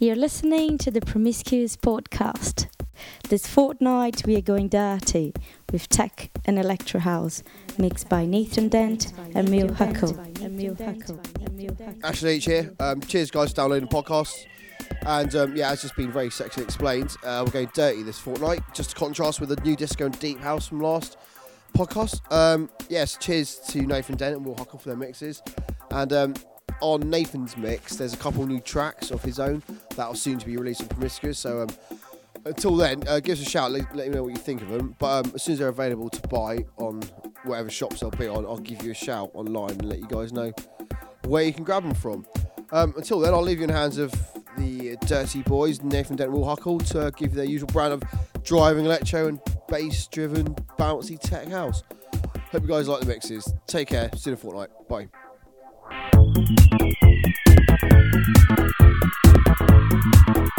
You're listening to the Promiscuous Podcast. This fortnight we are going dirty with tech and electro house, mixed by Nathan Dent and Will Huckle. Ashton H here. Um, cheers, guys, for downloading the podcast. And um, yeah, as just been very sexually explained, uh, we're going dirty this fortnight, just to contrast with the new disco and deep house from last podcast. Um, yes, cheers to Nathan Dent and Will Huckle for their mixes. And um, on Nathan's mix, there's a couple new tracks of his own that will soon to be released on Promiscuous. So um, until then, uh, give us a shout, let, let me know what you think of them. But um, as soon as they're available to buy on whatever shops they'll be on, I'll give you a shout online and let you guys know where you can grab them from. Um, until then, I'll leave you in the hands of the Dirty Boys, Nathan Dent Will Huckle, to give their usual brand of driving electro and bass driven bouncy tech house. Hope you guys like the mixes. Take care. See you in a fortnight. Bye. Thank you.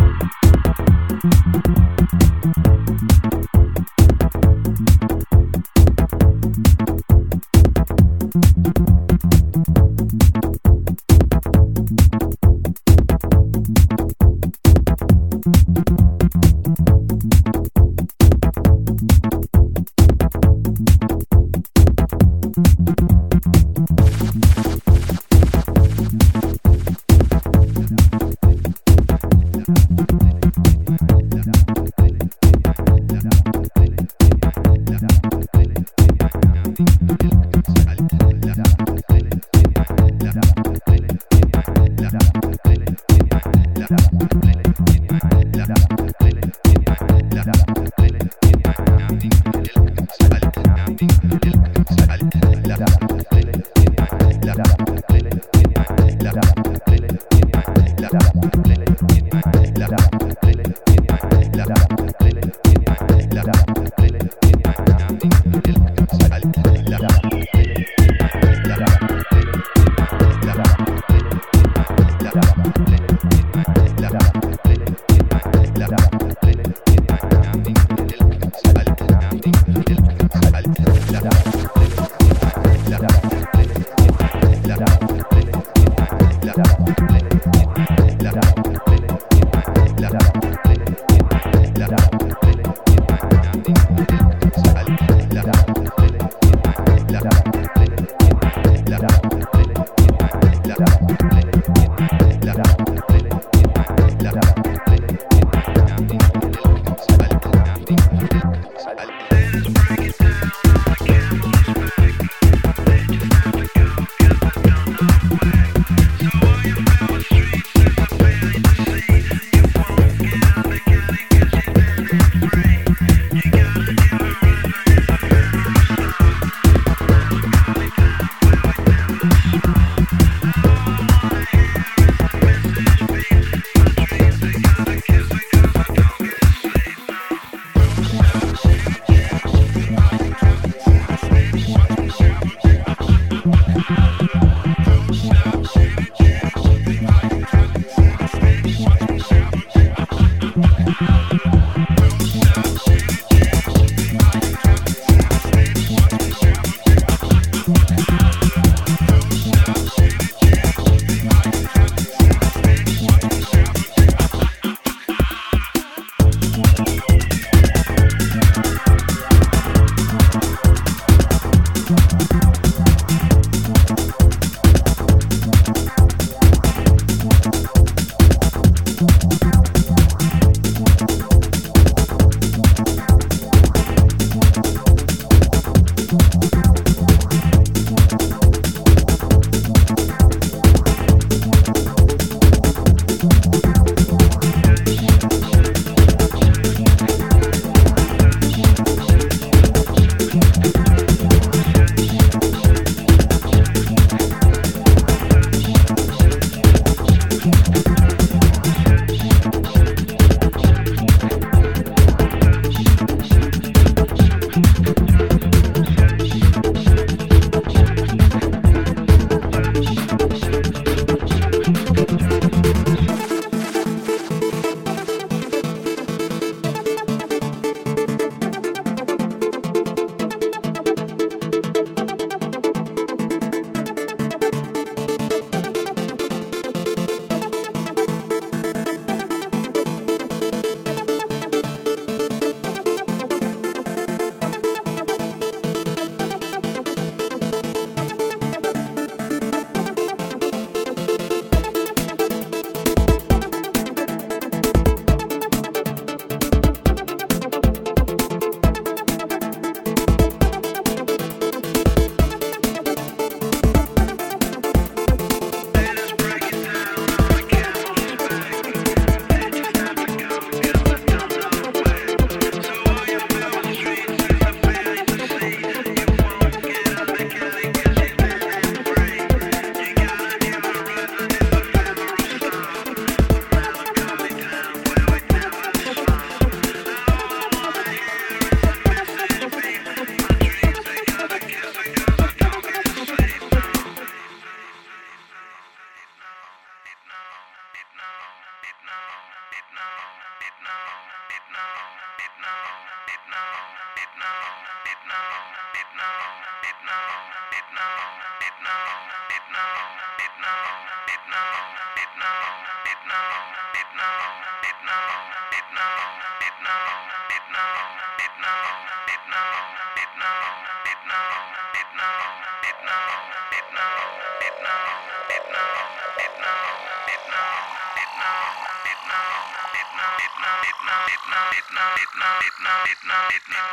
it now.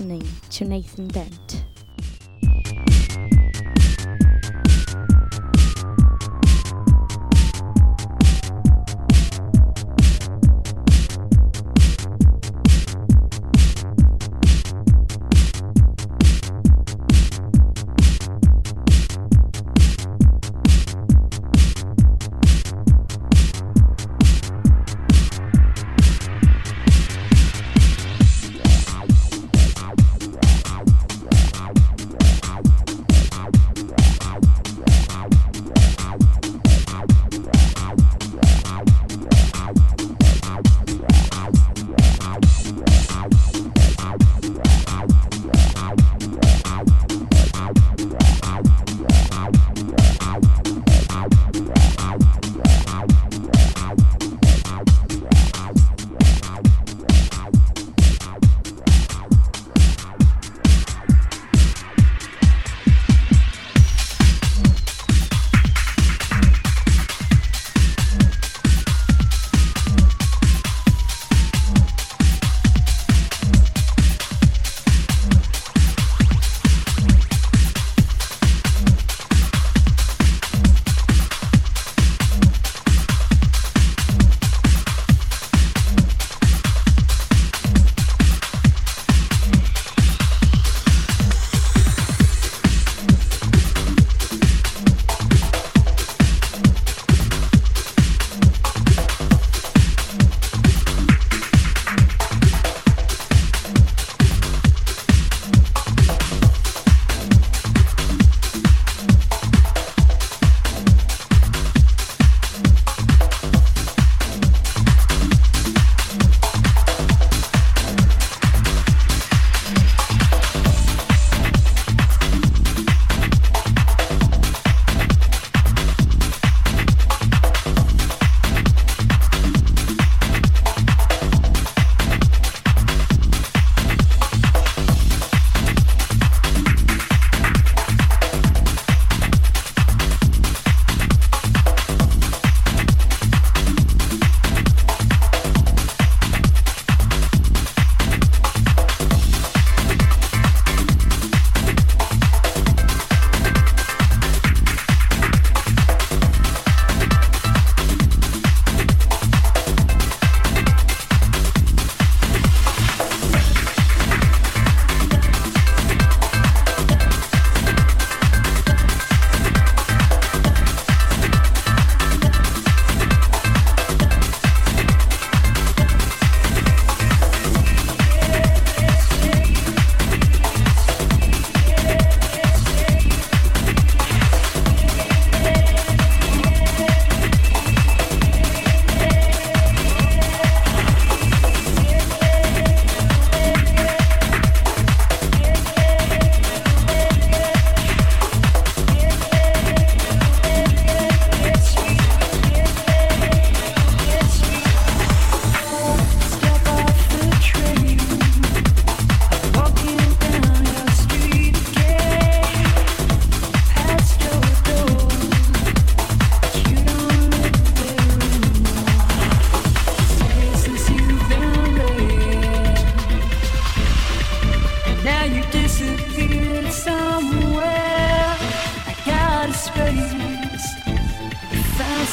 Listening to Nathan Dent.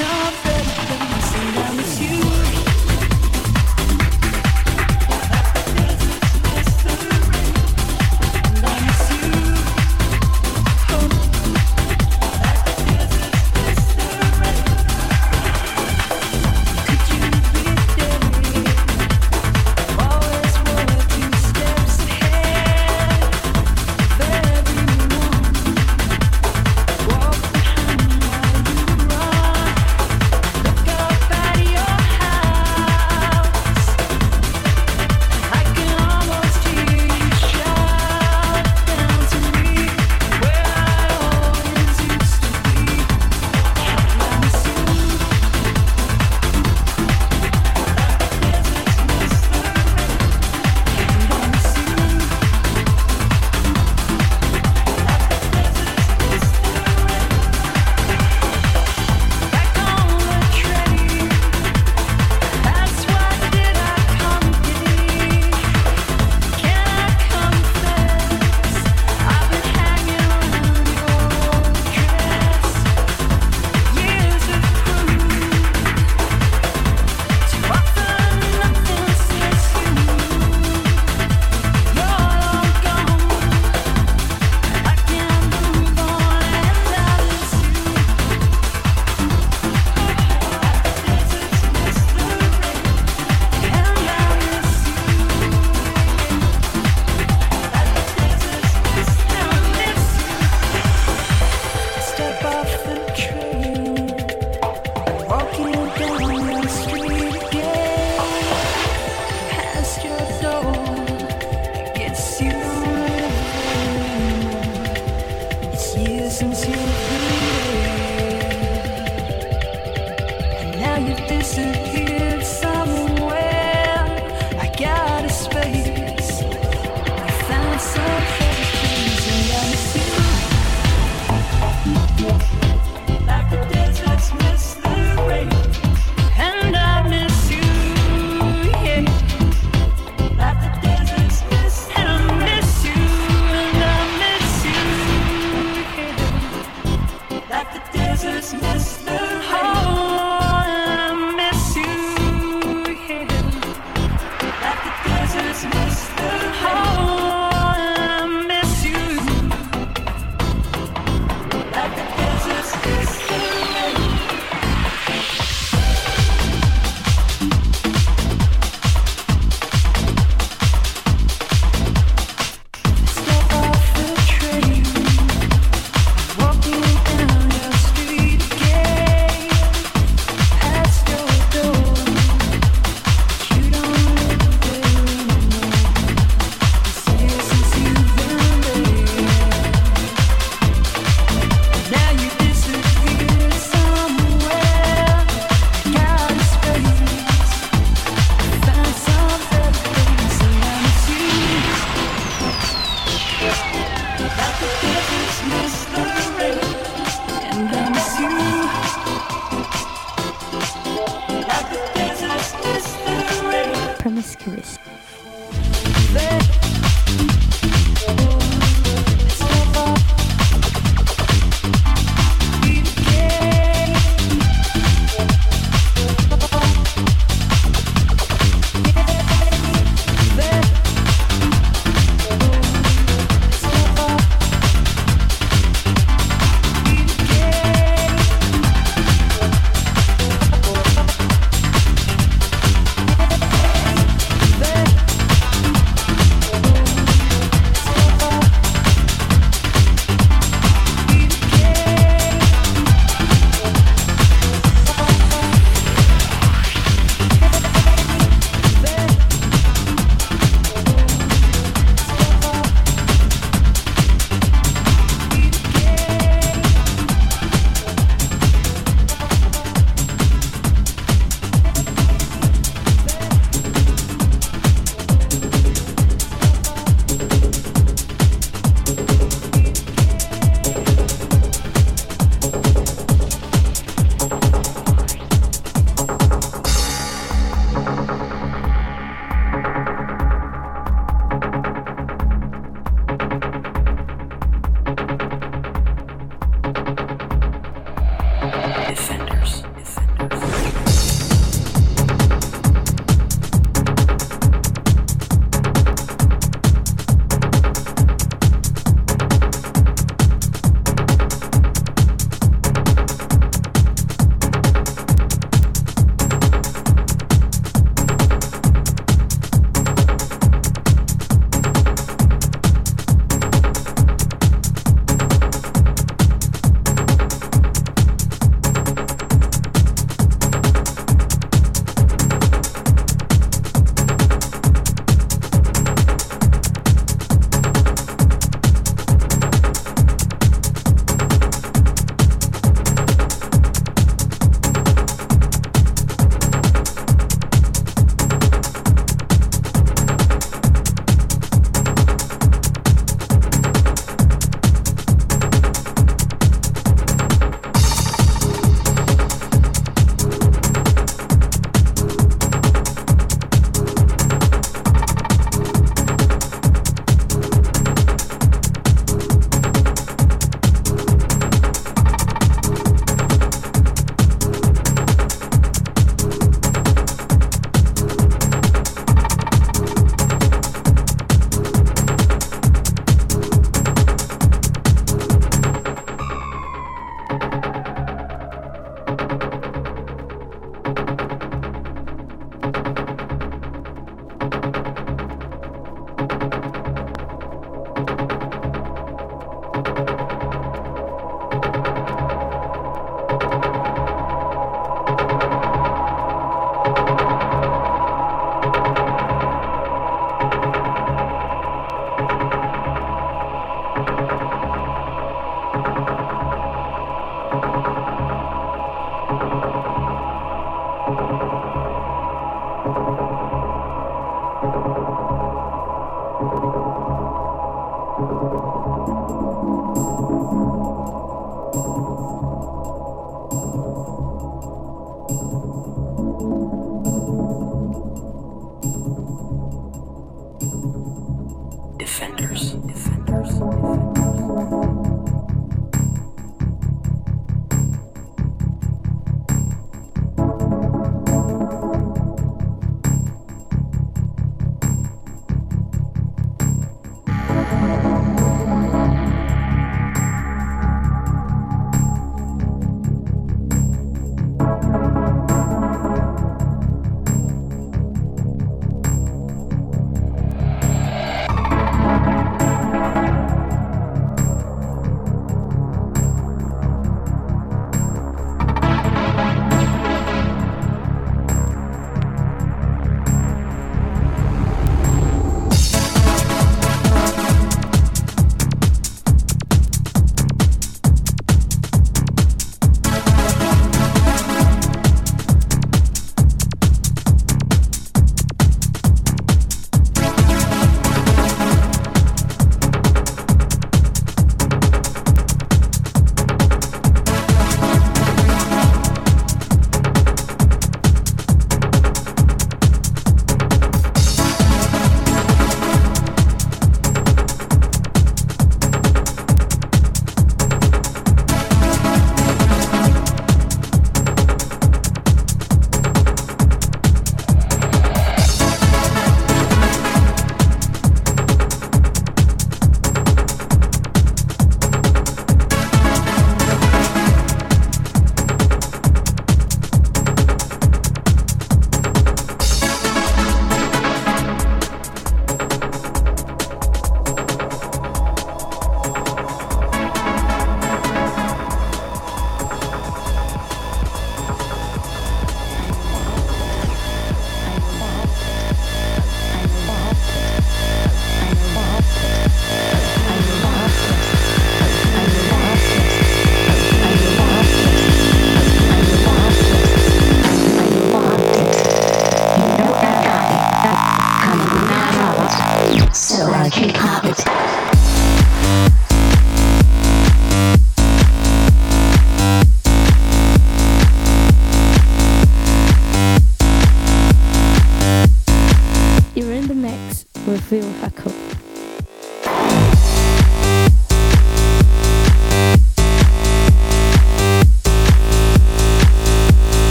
so